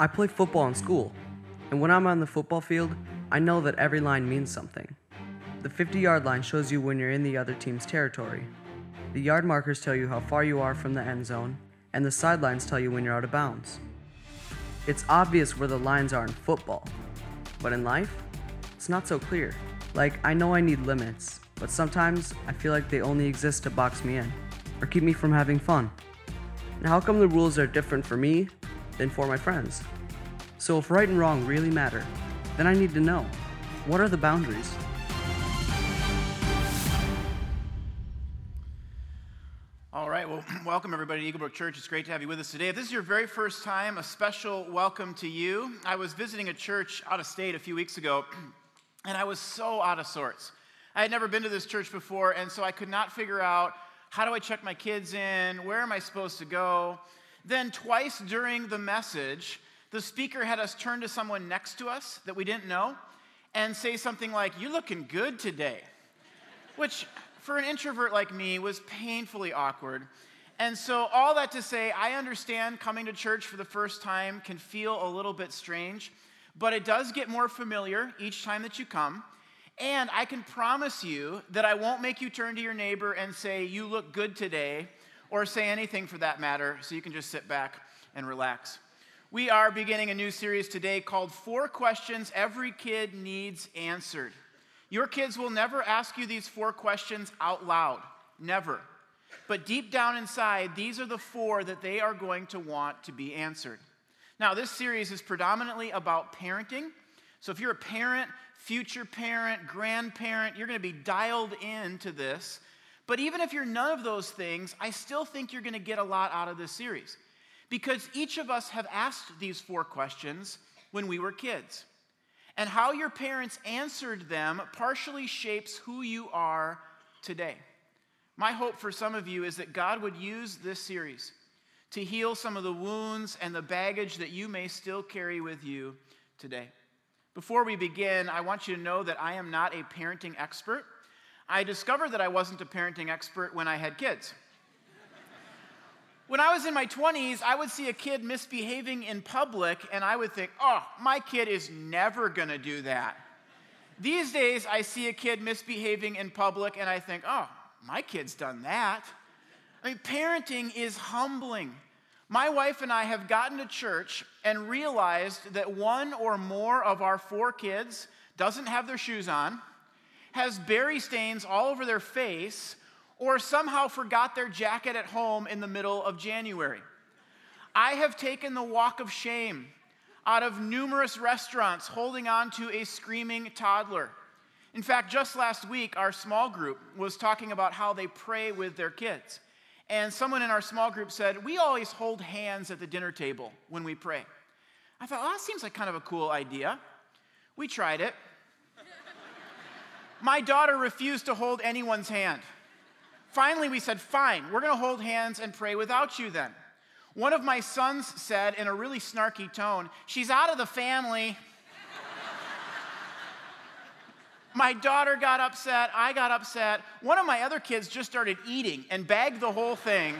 I play football in school, and when I'm on the football field, I know that every line means something. The 50 yard line shows you when you're in the other team's territory. The yard markers tell you how far you are from the end zone, and the sidelines tell you when you're out of bounds. It's obvious where the lines are in football, but in life, it's not so clear. Like, I know I need limits, but sometimes I feel like they only exist to box me in or keep me from having fun. Now, how come the rules are different for me than for my friends? So, if right and wrong really matter, then I need to know what are the boundaries? All right, well, welcome everybody to Eaglebrook Church. It's great to have you with us today. If this is your very first time, a special welcome to you. I was visiting a church out of state a few weeks ago, and I was so out of sorts. I had never been to this church before, and so I could not figure out how do I check my kids in? Where am I supposed to go? Then, twice during the message, the speaker had us turn to someone next to us that we didn't know and say something like, You're looking good today. Which, for an introvert like me, was painfully awkward. And so, all that to say, I understand coming to church for the first time can feel a little bit strange, but it does get more familiar each time that you come. And I can promise you that I won't make you turn to your neighbor and say, You look good today, or say anything for that matter, so you can just sit back and relax. We are beginning a new series today called Four Questions Every Kid Needs Answered. Your kids will never ask you these four questions out loud, never. But deep down inside, these are the four that they are going to want to be answered. Now, this series is predominantly about parenting. So if you're a parent, future parent, grandparent, you're going to be dialed into this. But even if you're none of those things, I still think you're going to get a lot out of this series. Because each of us have asked these four questions when we were kids. And how your parents answered them partially shapes who you are today. My hope for some of you is that God would use this series to heal some of the wounds and the baggage that you may still carry with you today. Before we begin, I want you to know that I am not a parenting expert. I discovered that I wasn't a parenting expert when I had kids. When I was in my 20s, I would see a kid misbehaving in public and I would think, oh, my kid is never gonna do that. These days, I see a kid misbehaving in public and I think, oh, my kid's done that. I mean, parenting is humbling. My wife and I have gotten to church and realized that one or more of our four kids doesn't have their shoes on, has berry stains all over their face, or somehow forgot their jacket at home in the middle of January. I have taken the walk of shame out of numerous restaurants holding on to a screaming toddler. In fact, just last week, our small group was talking about how they pray with their kids. And someone in our small group said, We always hold hands at the dinner table when we pray. I thought, well, that seems like kind of a cool idea. We tried it. My daughter refused to hold anyone's hand. Finally, we said, Fine, we're going to hold hands and pray without you then. One of my sons said in a really snarky tone, She's out of the family. My daughter got upset. I got upset. One of my other kids just started eating and bagged the whole thing.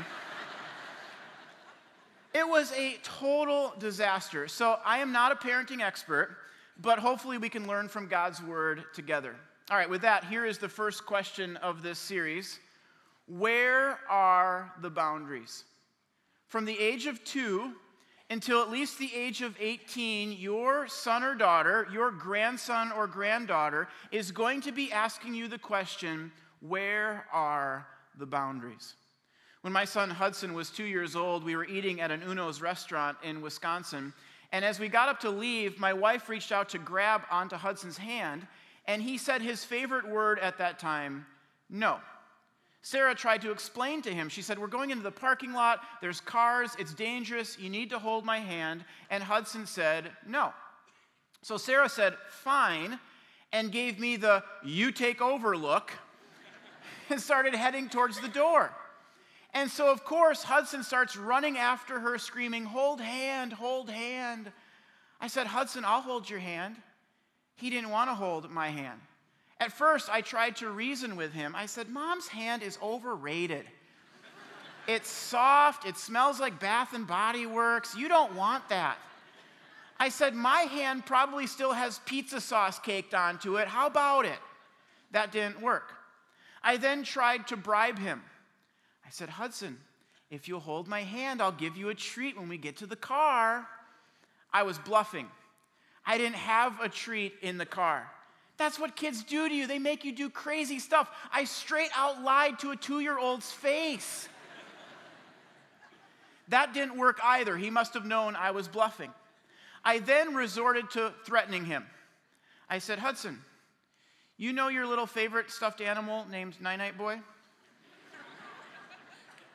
it was a total disaster. So I am not a parenting expert, but hopefully we can learn from God's word together. All right, with that, here is the first question of this series Where are the boundaries? From the age of two until at least the age of 18, your son or daughter, your grandson or granddaughter, is going to be asking you the question where are the boundaries? When my son Hudson was two years old, we were eating at an Uno's restaurant in Wisconsin. And as we got up to leave, my wife reached out to grab onto Hudson's hand, and he said his favorite word at that time no. Sarah tried to explain to him. She said, We're going into the parking lot. There's cars. It's dangerous. You need to hold my hand. And Hudson said, No. So Sarah said, Fine, and gave me the you take over look and started heading towards the door. And so, of course, Hudson starts running after her, screaming, Hold hand, hold hand. I said, Hudson, I'll hold your hand. He didn't want to hold my hand. At first, I tried to reason with him. I said, Mom's hand is overrated. It's soft, it smells like Bath and Body Works. You don't want that. I said, My hand probably still has pizza sauce caked onto it. How about it? That didn't work. I then tried to bribe him. I said, Hudson, if you'll hold my hand, I'll give you a treat when we get to the car. I was bluffing. I didn't have a treat in the car. That's what kids do to you. They make you do crazy stuff. I straight out lied to a two year old's face. that didn't work either. He must have known I was bluffing. I then resorted to threatening him. I said, Hudson, you know your little favorite stuffed animal named Night Night Boy?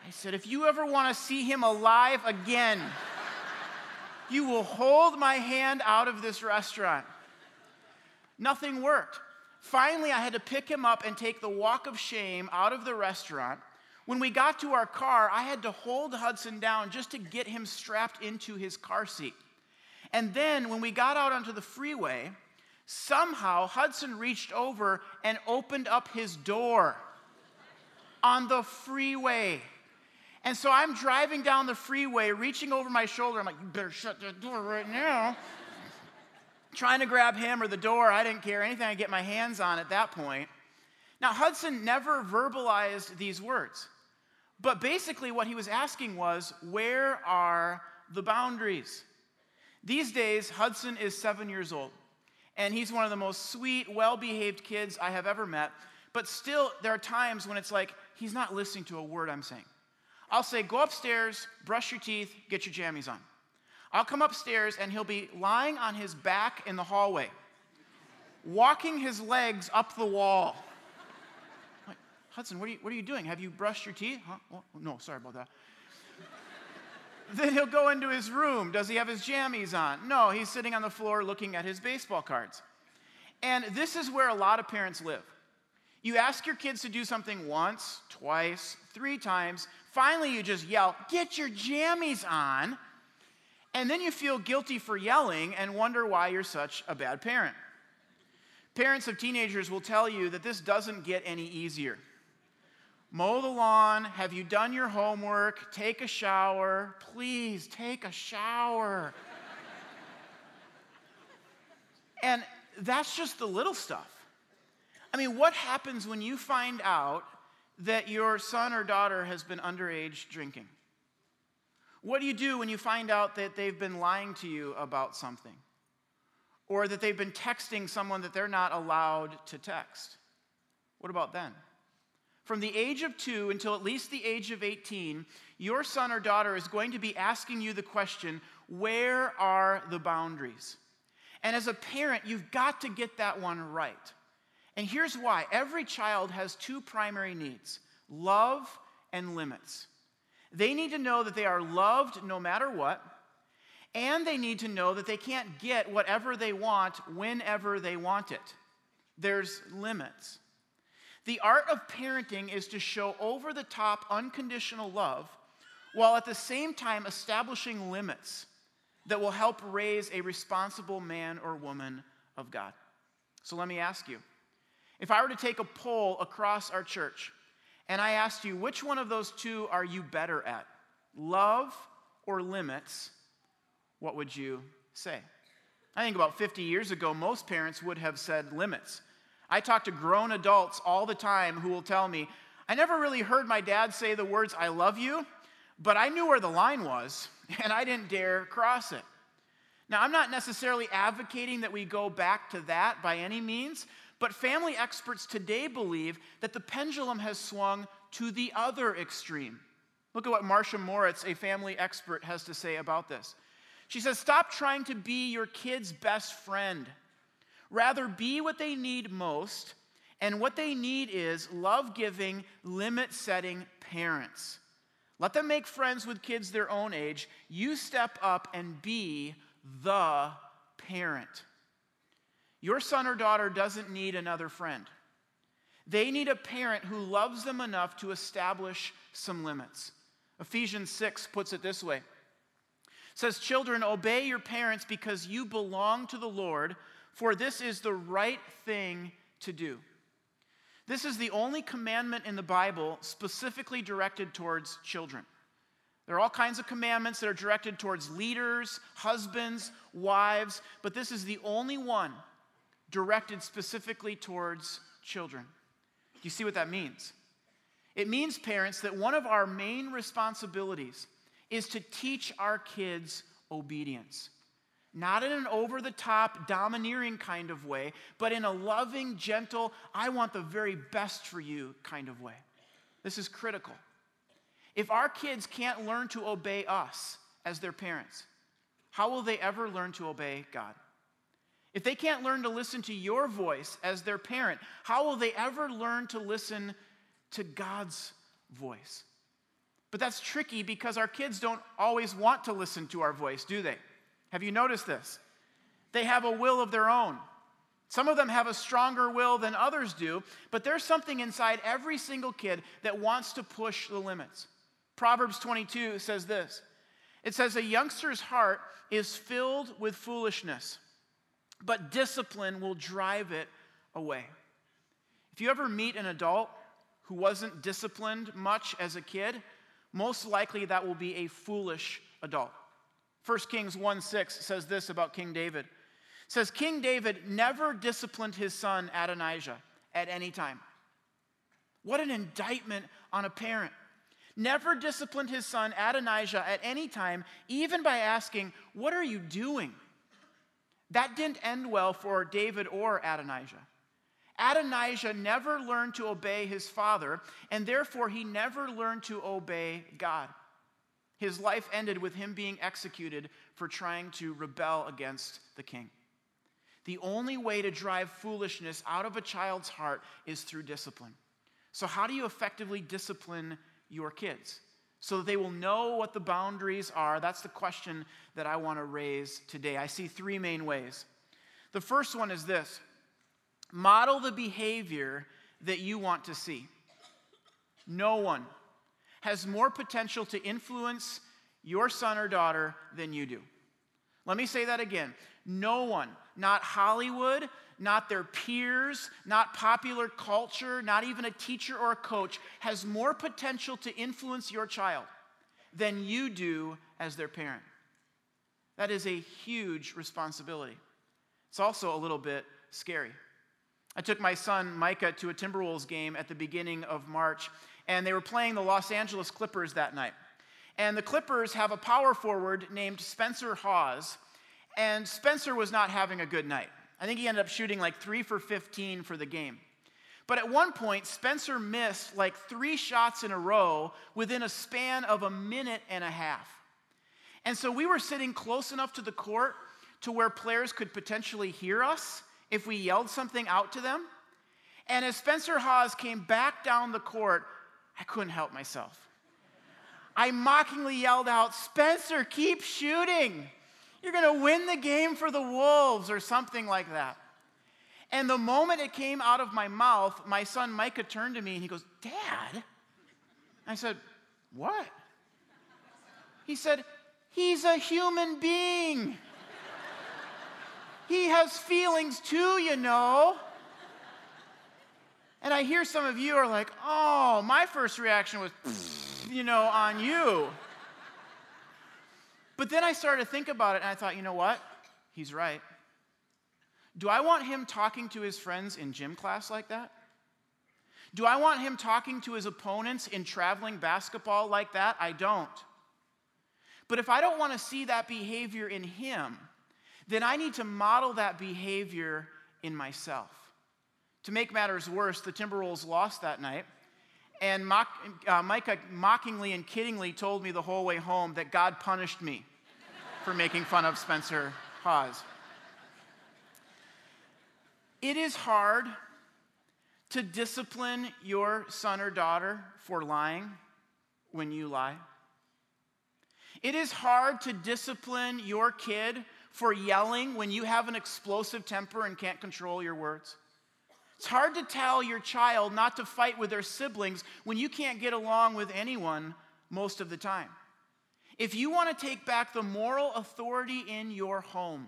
I said, if you ever want to see him alive again, you will hold my hand out of this restaurant. Nothing worked. Finally, I had to pick him up and take the walk of shame out of the restaurant. When we got to our car, I had to hold Hudson down just to get him strapped into his car seat. And then when we got out onto the freeway, somehow Hudson reached over and opened up his door on the freeway. And so I'm driving down the freeway, reaching over my shoulder. I'm like, you better shut that door right now. Trying to grab him or the door. I didn't care. Anything I get my hands on at that point. Now, Hudson never verbalized these words. But basically, what he was asking was, where are the boundaries? These days, Hudson is seven years old, and he's one of the most sweet, well behaved kids I have ever met. But still, there are times when it's like he's not listening to a word I'm saying. I'll say, Go upstairs, brush your teeth, get your jammies on. I'll come upstairs and he'll be lying on his back in the hallway, walking his legs up the wall. Like, Hudson, what are, you, what are you doing? Have you brushed your teeth? Huh? No, sorry about that. then he'll go into his room. Does he have his jammies on? No, he's sitting on the floor looking at his baseball cards. And this is where a lot of parents live. You ask your kids to do something once, twice, three times. Finally, you just yell, Get your jammies on. And then you feel guilty for yelling and wonder why you're such a bad parent. Parents of teenagers will tell you that this doesn't get any easier. Mow the lawn, have you done your homework, take a shower, please take a shower. and that's just the little stuff. I mean, what happens when you find out that your son or daughter has been underage drinking? What do you do when you find out that they've been lying to you about something? Or that they've been texting someone that they're not allowed to text? What about then? From the age of two until at least the age of 18, your son or daughter is going to be asking you the question where are the boundaries? And as a parent, you've got to get that one right. And here's why every child has two primary needs love and limits. They need to know that they are loved no matter what, and they need to know that they can't get whatever they want whenever they want it. There's limits. The art of parenting is to show over the top unconditional love while at the same time establishing limits that will help raise a responsible man or woman of God. So let me ask you if I were to take a poll across our church and I asked you, which one of those two are you better at, love or limits, what would you say? I think about 50 years ago, most parents would have said limits. I talk to grown adults all the time who will tell me, I never really heard my dad say the words, I love you, but I knew where the line was, and I didn't dare cross it. Now, I'm not necessarily advocating that we go back to that by any means, but family experts today believe that the pendulum has swung to the other extreme. Look at what Marcia Moritz, a family expert, has to say about this. She says, Stop trying to be your kid's best friend. Rather, be what they need most. And what they need is love giving, limit setting parents. Let them make friends with kids their own age. You step up and be the parent. Your son or daughter doesn't need another friend. They need a parent who loves them enough to establish some limits. Ephesians 6 puts it this way. It says, Children, obey your parents because you belong to the Lord, for this is the right thing to do. This is the only commandment in the Bible specifically directed towards children. There are all kinds of commandments that are directed towards leaders, husbands, wives, but this is the only one directed specifically towards children. Do you see what that means? It means, parents, that one of our main responsibilities is to teach our kids obedience. Not in an over the top, domineering kind of way, but in a loving, gentle, I want the very best for you kind of way. This is critical. If our kids can't learn to obey us as their parents, how will they ever learn to obey God? If they can't learn to listen to your voice as their parent, how will they ever learn to listen to God's voice? But that's tricky because our kids don't always want to listen to our voice, do they? Have you noticed this? They have a will of their own. Some of them have a stronger will than others do, but there's something inside every single kid that wants to push the limits. Proverbs 22 says this it says, A youngster's heart is filled with foolishness, but discipline will drive it away. If you ever meet an adult who wasn't disciplined much as a kid, most likely that will be a foolish adult. 1 Kings 1 6 says this about King David. It says, King David never disciplined his son Adonijah at any time. What an indictment on a parent never disciplined his son Adonijah at any time, even by asking, What are you doing? That didn't end well for David or Adonijah. Adonijah never learned to obey his father, and therefore he never learned to obey God. His life ended with him being executed for trying to rebel against the king. The only way to drive foolishness out of a child's heart is through discipline. So, how do you effectively discipline your kids so that they will know what the boundaries are. That's the question that I want to raise today. I see three main ways. The first one is this model the behavior that you want to see. No one has more potential to influence your son or daughter than you do. Let me say that again. No one, not Hollywood, not their peers, not popular culture, not even a teacher or a coach, has more potential to influence your child than you do as their parent. That is a huge responsibility. It's also a little bit scary. I took my son Micah to a Timberwolves game at the beginning of March, and they were playing the Los Angeles Clippers that night. And the Clippers have a power forward named Spencer Hawes, and Spencer was not having a good night. I think he ended up shooting like three for 15 for the game. But at one point, Spencer missed like three shots in a row within a span of a minute and a half. And so we were sitting close enough to the court to where players could potentially hear us if we yelled something out to them. And as Spencer Hawes came back down the court, I couldn't help myself. I mockingly yelled out, Spencer, keep shooting. You're going to win the game for the Wolves or something like that. And the moment it came out of my mouth, my son Micah turned to me and he goes, Dad? I said, What? He said, He's a human being. he has feelings too, you know. And I hear some of you are like, Oh, my first reaction was, you know, on you. But then I started to think about it and I thought, you know what? He's right. Do I want him talking to his friends in gym class like that? Do I want him talking to his opponents in traveling basketball like that? I don't. But if I don't want to see that behavior in him, then I need to model that behavior in myself. To make matters worse, the Timberwolves lost that night. And mock, uh, Micah mockingly and kiddingly told me the whole way home that God punished me for making fun of Spencer Hawes. It is hard to discipline your son or daughter for lying when you lie. It is hard to discipline your kid for yelling when you have an explosive temper and can't control your words. It's hard to tell your child not to fight with their siblings when you can't get along with anyone most of the time. If you want to take back the moral authority in your home,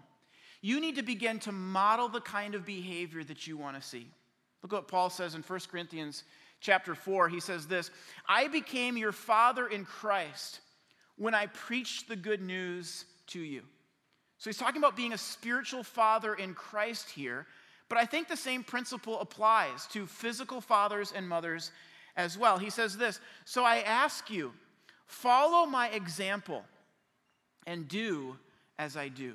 you need to begin to model the kind of behavior that you want to see. Look what Paul says in 1 Corinthians chapter 4. He says this I became your father in Christ when I preached the good news to you. So he's talking about being a spiritual father in Christ here, but I think the same principle applies to physical fathers and mothers as well. He says this So I ask you, follow my example and do as I do.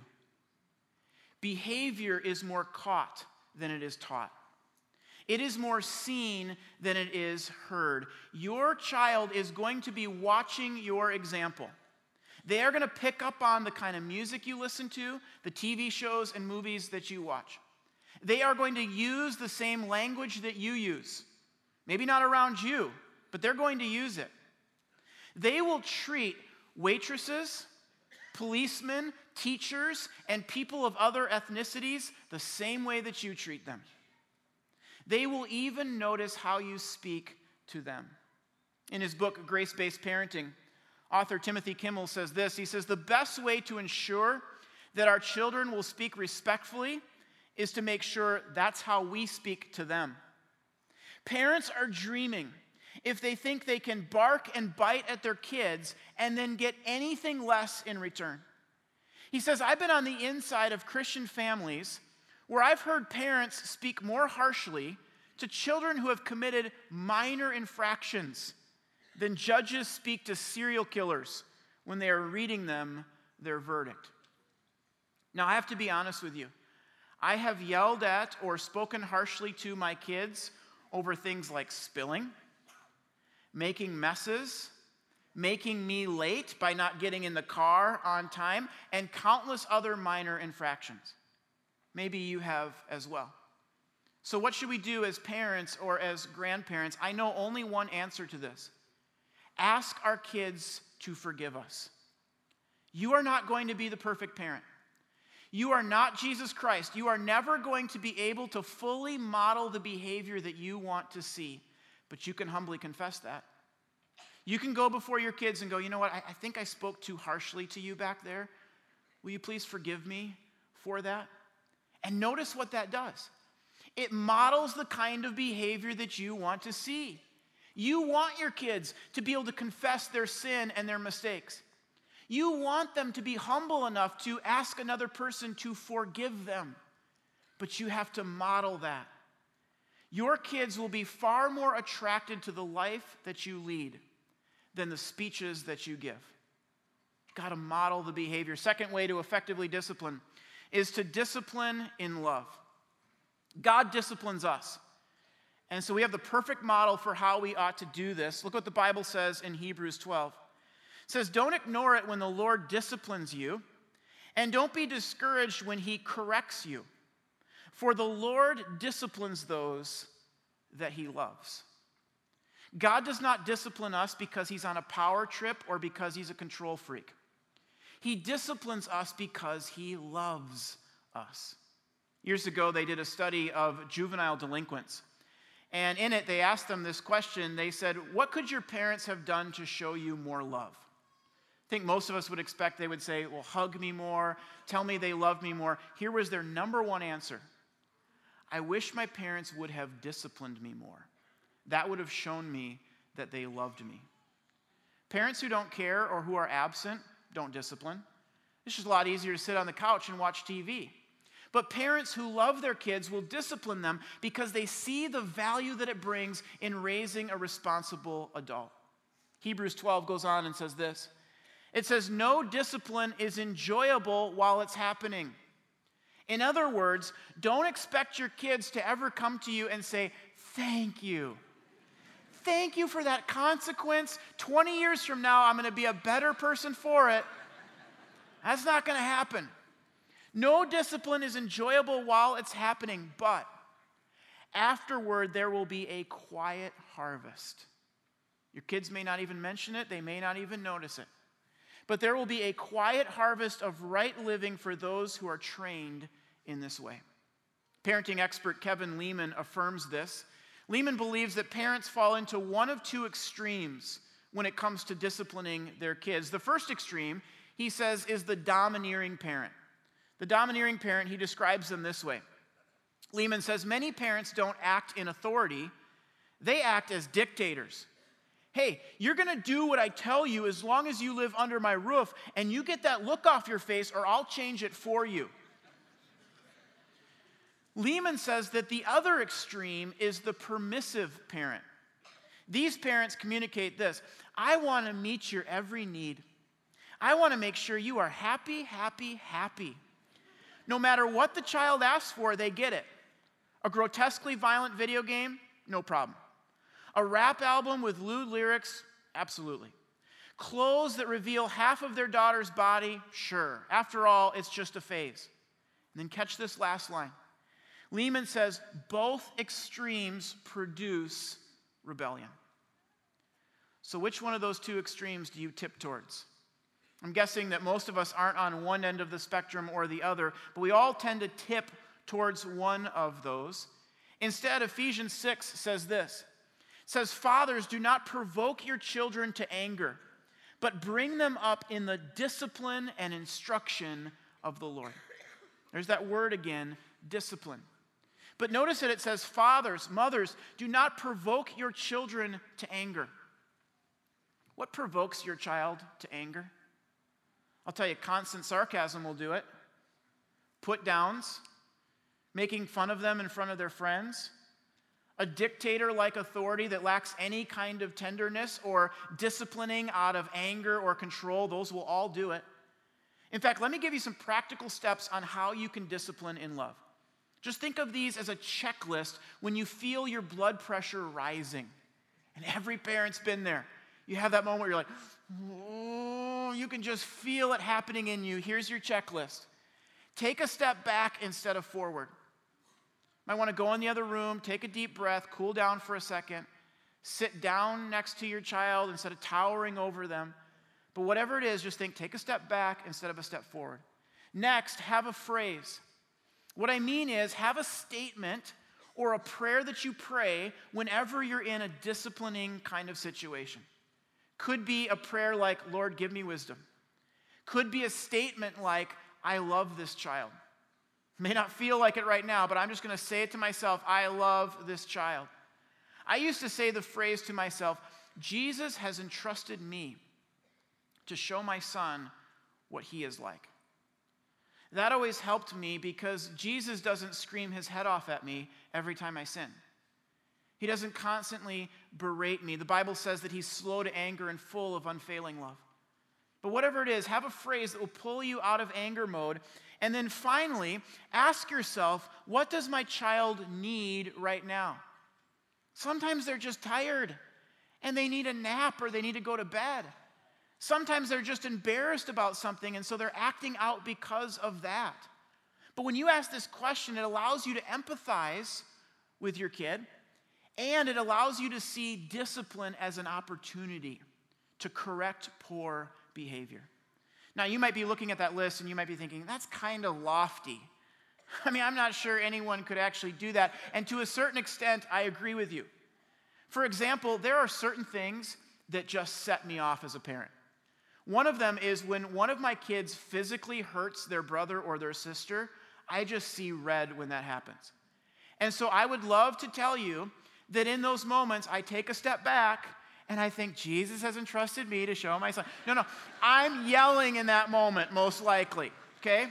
Behavior is more caught than it is taught. It is more seen than it is heard. Your child is going to be watching your example. They are going to pick up on the kind of music you listen to, the TV shows and movies that you watch. They are going to use the same language that you use. Maybe not around you, but they're going to use it. They will treat waitresses, policemen, teachers, and people of other ethnicities the same way that you treat them. They will even notice how you speak to them. In his book, Grace Based Parenting, author Timothy Kimmel says this He says, The best way to ensure that our children will speak respectfully is to make sure that's how we speak to them. Parents are dreaming if they think they can bark and bite at their kids and then get anything less in return. He says, I've been on the inside of Christian families where I've heard parents speak more harshly to children who have committed minor infractions than judges speak to serial killers when they are reading them their verdict. Now, I have to be honest with you. I have yelled at or spoken harshly to my kids over things like spilling, making messes, making me late by not getting in the car on time, and countless other minor infractions. Maybe you have as well. So, what should we do as parents or as grandparents? I know only one answer to this ask our kids to forgive us. You are not going to be the perfect parent. You are not Jesus Christ. You are never going to be able to fully model the behavior that you want to see, but you can humbly confess that. You can go before your kids and go, you know what, I, I think I spoke too harshly to you back there. Will you please forgive me for that? And notice what that does it models the kind of behavior that you want to see. You want your kids to be able to confess their sin and their mistakes. You want them to be humble enough to ask another person to forgive them, but you have to model that. Your kids will be far more attracted to the life that you lead than the speeches that you give. you Got to model the behavior. Second way to effectively discipline is to discipline in love. God disciplines us. And so we have the perfect model for how we ought to do this. Look what the Bible says in Hebrews 12 says, Don't ignore it when the Lord disciplines you, and don't be discouraged when he corrects you. For the Lord disciplines those that he loves. God does not discipline us because he's on a power trip or because he's a control freak. He disciplines us because he loves us. Years ago, they did a study of juvenile delinquents. And in it, they asked them this question. They said, What could your parents have done to show you more love? I think most of us would expect they would say, Well, hug me more, tell me they love me more. Here was their number one answer I wish my parents would have disciplined me more. That would have shown me that they loved me. Parents who don't care or who are absent don't discipline. It's just a lot easier to sit on the couch and watch TV. But parents who love their kids will discipline them because they see the value that it brings in raising a responsible adult. Hebrews 12 goes on and says this it says, No discipline is enjoyable while it's happening. In other words, don't expect your kids to ever come to you and say, Thank you. Thank you for that consequence. 20 years from now, I'm going to be a better person for it. That's not going to happen. No discipline is enjoyable while it's happening, but afterward, there will be a quiet harvest. Your kids may not even mention it, they may not even notice it but there will be a quiet harvest of right living for those who are trained in this way. Parenting expert Kevin Leman affirms this. Leman believes that parents fall into one of two extremes when it comes to disciplining their kids. The first extreme, he says, is the domineering parent. The domineering parent, he describes them this way. Leman says, Many parents don't act in authority, they act as dictators. Hey, you're going to do what I tell you as long as you live under my roof, and you get that look off your face, or I'll change it for you. Leman says that the other extreme is the permissive parent. These parents communicate this I want to meet your every need. I want to make sure you are happy, happy, happy. No matter what the child asks for, they get it. A grotesquely violent video game? No problem. A rap album with lewd lyrics? Absolutely. Clothes that reveal half of their daughter's body? Sure. After all, it's just a phase. And then catch this last line. Leman says both extremes produce rebellion. So, which one of those two extremes do you tip towards? I'm guessing that most of us aren't on one end of the spectrum or the other, but we all tend to tip towards one of those. Instead, Ephesians 6 says this says, Fathers, do not provoke your children to anger, but bring them up in the discipline and instruction of the Lord. There's that word again discipline. But notice that it says, Fathers, mothers, do not provoke your children to anger. What provokes your child to anger? I'll tell you, constant sarcasm will do it. Put downs, making fun of them in front of their friends, a dictator like authority that lacks any kind of tenderness or disciplining out of anger or control, those will all do it. In fact, let me give you some practical steps on how you can discipline in love. Just think of these as a checklist when you feel your blood pressure rising. And every parent's been there. You have that moment where you're like, oh, you can just feel it happening in you. Here's your checklist. Take a step back instead of forward. Might want to go in the other room, take a deep breath, cool down for a second, sit down next to your child instead of towering over them. But whatever it is, just think take a step back instead of a step forward. Next, have a phrase. What I mean is, have a statement or a prayer that you pray whenever you're in a disciplining kind of situation. Could be a prayer like, Lord, give me wisdom. Could be a statement like, I love this child. May not feel like it right now, but I'm just going to say it to myself I love this child. I used to say the phrase to myself Jesus has entrusted me to show my son what he is like. That always helped me because Jesus doesn't scream his head off at me every time I sin. He doesn't constantly berate me. The Bible says that he's slow to anger and full of unfailing love. But whatever it is, have a phrase that will pull you out of anger mode. And then finally, ask yourself, what does my child need right now? Sometimes they're just tired and they need a nap or they need to go to bed. Sometimes they're just embarrassed about something and so they're acting out because of that. But when you ask this question, it allows you to empathize with your kid and it allows you to see discipline as an opportunity to correct poor behavior. Now, you might be looking at that list and you might be thinking, that's kind of lofty. I mean, I'm not sure anyone could actually do that. And to a certain extent, I agree with you. For example, there are certain things that just set me off as a parent. One of them is when one of my kids physically hurts their brother or their sister, I just see red when that happens. And so I would love to tell you that in those moments, I take a step back and I think, Jesus has entrusted me to show my son. No, no, I'm yelling in that moment, most likely, okay?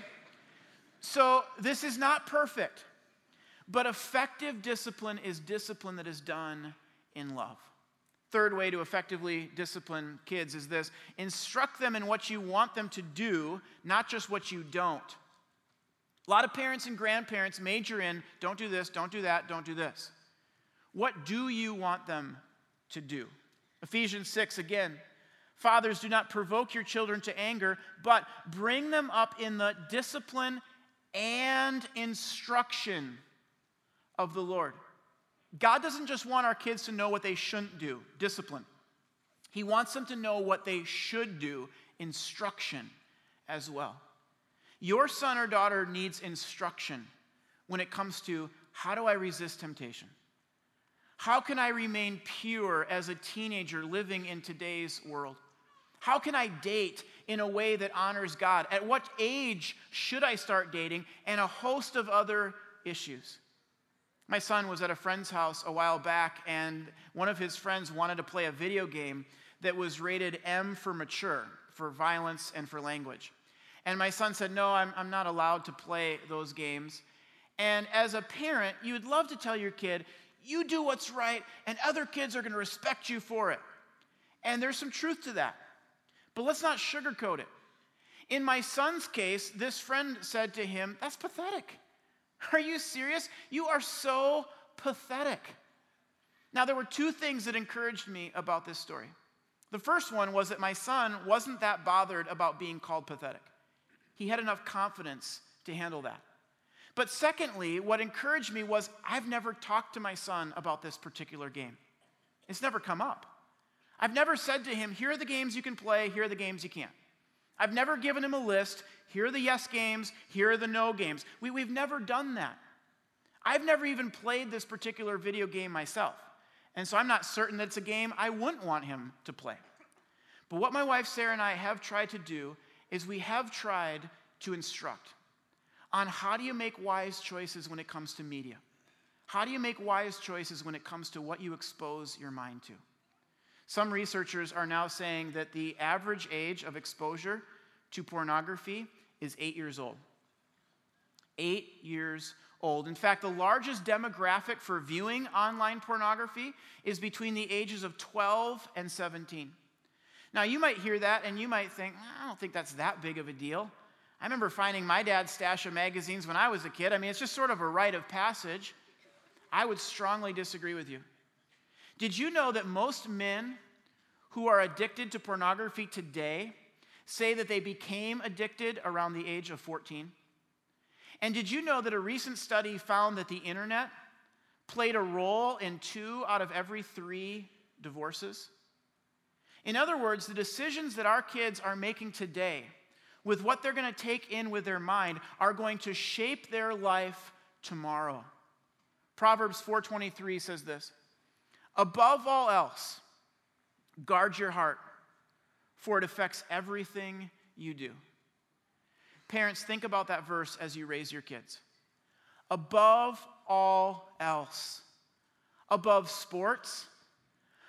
So this is not perfect, but effective discipline is discipline that is done in love. Third way to effectively discipline kids is this instruct them in what you want them to do, not just what you don't. A lot of parents and grandparents major in don't do this, don't do that, don't do this. What do you want them to do? Ephesians 6 again. Fathers, do not provoke your children to anger, but bring them up in the discipline and instruction of the Lord. God doesn't just want our kids to know what they shouldn't do, discipline. He wants them to know what they should do, instruction as well. Your son or daughter needs instruction when it comes to how do I resist temptation? How can I remain pure as a teenager living in today's world? How can I date in a way that honors God? At what age should I start dating? And a host of other issues. My son was at a friend's house a while back, and one of his friends wanted to play a video game that was rated M for mature, for violence and for language. And my son said, No, I'm, I'm not allowed to play those games. And as a parent, you would love to tell your kid, You do what's right, and other kids are going to respect you for it. And there's some truth to that. But let's not sugarcoat it. In my son's case, this friend said to him, That's pathetic. Are you serious? You are so pathetic. Now, there were two things that encouraged me about this story. The first one was that my son wasn't that bothered about being called pathetic, he had enough confidence to handle that. But secondly, what encouraged me was I've never talked to my son about this particular game. It's never come up. I've never said to him, here are the games you can play, here are the games you can't. I've never given him a list, here are the yes games, here are the no games. We, we've never done that. I've never even played this particular video game myself. And so I'm not certain that it's a game I wouldn't want him to play. But what my wife Sarah and I have tried to do is we have tried to instruct on how do you make wise choices when it comes to media? How do you make wise choices when it comes to what you expose your mind to? Some researchers are now saying that the average age of exposure to pornography is eight years old. Eight years old. In fact, the largest demographic for viewing online pornography is between the ages of 12 and 17. Now, you might hear that and you might think, I don't think that's that big of a deal. I remember finding my dad's stash of magazines when I was a kid. I mean, it's just sort of a rite of passage. I would strongly disagree with you. Did you know that most men who are addicted to pornography today say that they became addicted around the age of 14? And did you know that a recent study found that the internet played a role in two out of every three divorces? In other words, the decisions that our kids are making today with what they're going to take in with their mind are going to shape their life tomorrow. Proverbs 4:23 says this. Above all else, guard your heart, for it affects everything you do. Parents, think about that verse as you raise your kids. Above all else, above sports,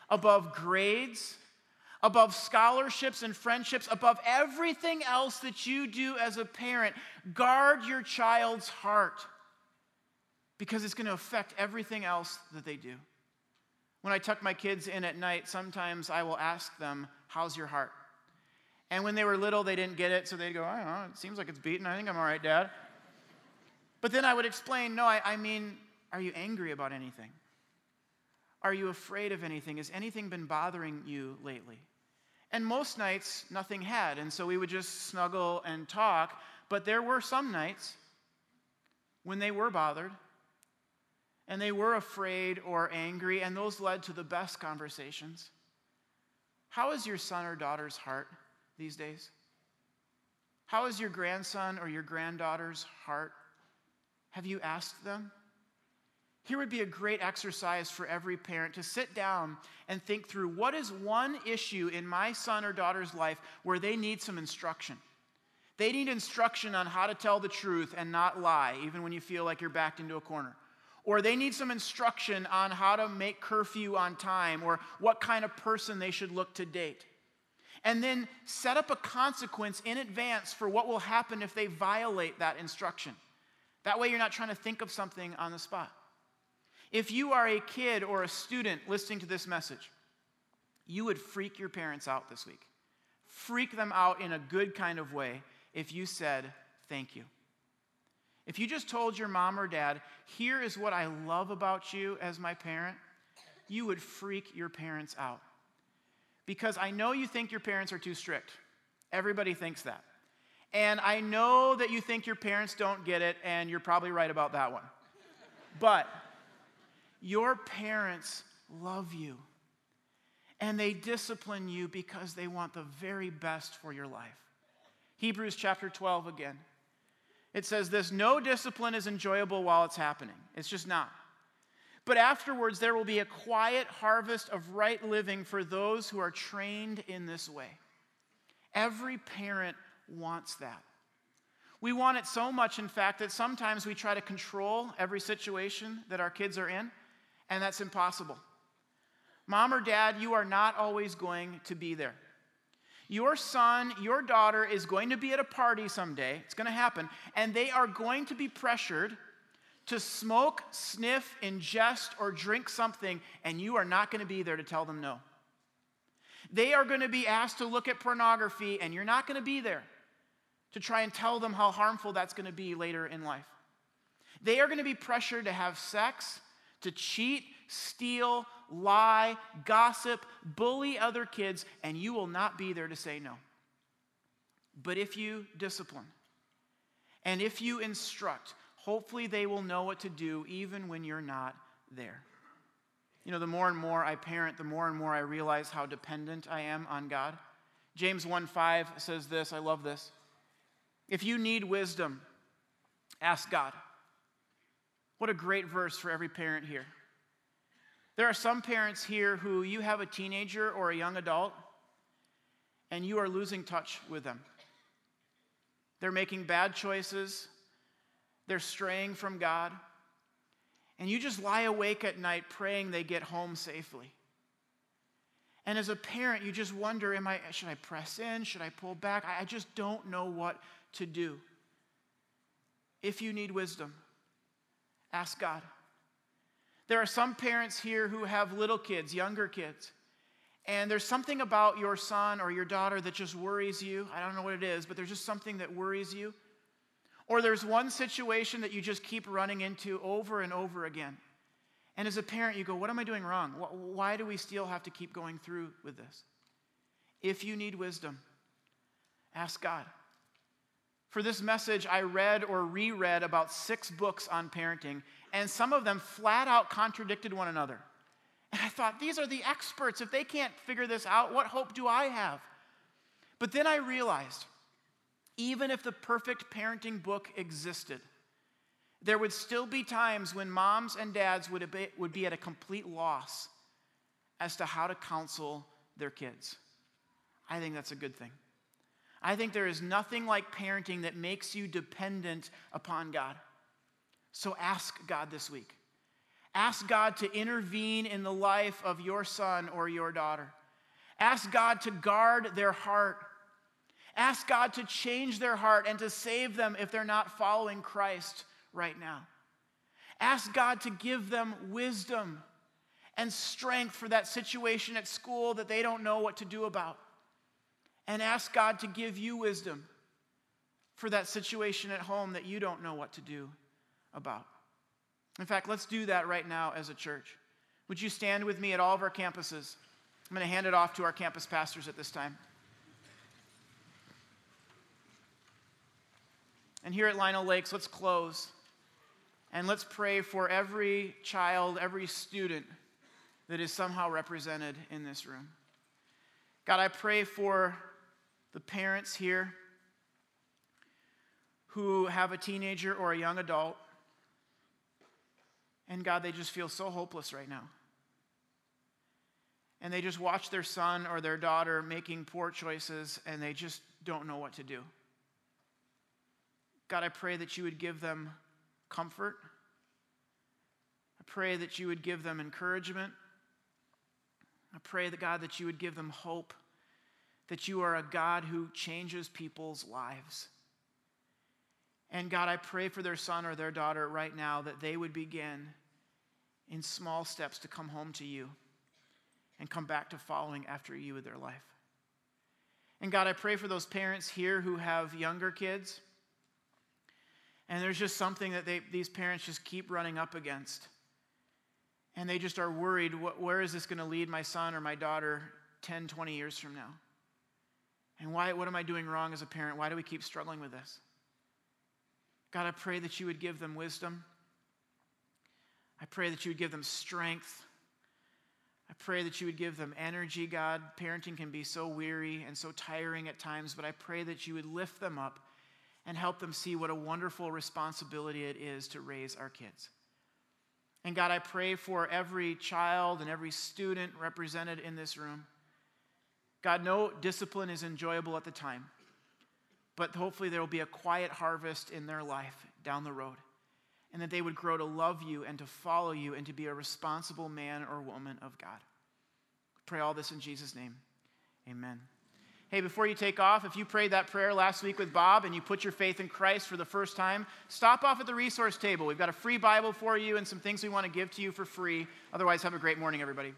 above grades, above scholarships and friendships, above everything else that you do as a parent, guard your child's heart because it's going to affect everything else that they do. When I tuck my kids in at night, sometimes I will ask them, How's your heart? And when they were little, they didn't get it, so they'd go, I don't know, it seems like it's beaten. I think I'm all right, Dad. But then I would explain, No, I, I mean, are you angry about anything? Are you afraid of anything? Has anything been bothering you lately? And most nights, nothing had. And so we would just snuggle and talk. But there were some nights when they were bothered and they were afraid or angry, and those led to the best conversations. How is your son or daughter's heart these days? How is your grandson or your granddaughter's heart? Have you asked them? Here would be a great exercise for every parent to sit down and think through what is one issue in my son or daughter's life where they need some instruction. They need instruction on how to tell the truth and not lie, even when you feel like you're backed into a corner. Or they need some instruction on how to make curfew on time or what kind of person they should look to date. And then set up a consequence in advance for what will happen if they violate that instruction. That way, you're not trying to think of something on the spot. If you are a kid or a student listening to this message, you would freak your parents out this week. Freak them out in a good kind of way if you said, Thank you. If you just told your mom or dad, Here is what I love about you as my parent, you would freak your parents out. Because I know you think your parents are too strict. Everybody thinks that. And I know that you think your parents don't get it, and you're probably right about that one. But your parents love you and they discipline you because they want the very best for your life. Hebrews chapter 12 again. It says this No discipline is enjoyable while it's happening, it's just not. But afterwards, there will be a quiet harvest of right living for those who are trained in this way. Every parent wants that. We want it so much, in fact, that sometimes we try to control every situation that our kids are in, and that's impossible. Mom or dad, you are not always going to be there. Your son, your daughter is going to be at a party someday. It's going to happen. And they are going to be pressured to smoke, sniff, ingest, or drink something, and you are not going to be there to tell them no. They are going to be asked to look at pornography, and you're not going to be there to try and tell them how harmful that's going to be later in life. They are going to be pressured to have sex, to cheat, steal, lie, gossip, bully other kids, and you will not be there to say no. But if you discipline and if you instruct, hopefully they will know what to do even when you're not there. You know, the more and more I parent, the more and more I realize how dependent I am on God. James 1 5 says this, I love this. If you need wisdom, ask God. What a great verse for every parent here. There are some parents here who you have a teenager or a young adult and you are losing touch with them. They're making bad choices, they're straying from God, and you just lie awake at night praying they get home safely. And as a parent, you just wonder, am I, should I press in? Should I pull back? I just don't know what to do. If you need wisdom, ask God. There are some parents here who have little kids, younger kids, and there's something about your son or your daughter that just worries you. I don't know what it is, but there's just something that worries you. Or there's one situation that you just keep running into over and over again. And as a parent, you go, What am I doing wrong? Why do we still have to keep going through with this? If you need wisdom, ask God. For this message, I read or reread about six books on parenting, and some of them flat out contradicted one another. And I thought, these are the experts. If they can't figure this out, what hope do I have? But then I realized, even if the perfect parenting book existed, there would still be times when moms and dads would be, would be at a complete loss as to how to counsel their kids. I think that's a good thing. I think there is nothing like parenting that makes you dependent upon God. So ask God this week. Ask God to intervene in the life of your son or your daughter. Ask God to guard their heart. Ask God to change their heart and to save them if they're not following Christ right now. Ask God to give them wisdom and strength for that situation at school that they don't know what to do about and ask God to give you wisdom for that situation at home that you don't know what to do about. In fact, let's do that right now as a church. Would you stand with me at all of our campuses? I'm going to hand it off to our campus pastors at this time. And here at Lionel Lakes, let's close and let's pray for every child, every student that is somehow represented in this room. God, I pray for the parents here who have a teenager or a young adult, and God, they just feel so hopeless right now. And they just watch their son or their daughter making poor choices, and they just don't know what to do. God, I pray that you would give them comfort. I pray that you would give them encouragement. I pray that, God, that you would give them hope that you are a God who changes people's lives. And God, I pray for their son or their daughter right now that they would begin in small steps to come home to you and come back to following after you with their life. And God, I pray for those parents here who have younger kids. And there's just something that they, these parents just keep running up against. And they just are worried where is this going to lead my son or my daughter 10, 20 years from now? And why, what am I doing wrong as a parent? Why do we keep struggling with this? God, I pray that you would give them wisdom. I pray that you would give them strength. I pray that you would give them energy, God. Parenting can be so weary and so tiring at times, but I pray that you would lift them up and help them see what a wonderful responsibility it is to raise our kids. And God, I pray for every child and every student represented in this room. God, no discipline is enjoyable at the time, but hopefully there will be a quiet harvest in their life down the road. And that they would grow to love you and to follow you and to be a responsible man or woman of God. Pray all this in Jesus' name. Amen. Hey, before you take off, if you prayed that prayer last week with Bob and you put your faith in Christ for the first time, stop off at the resource table. We've got a free Bible for you and some things we want to give to you for free. Otherwise, have a great morning, everybody.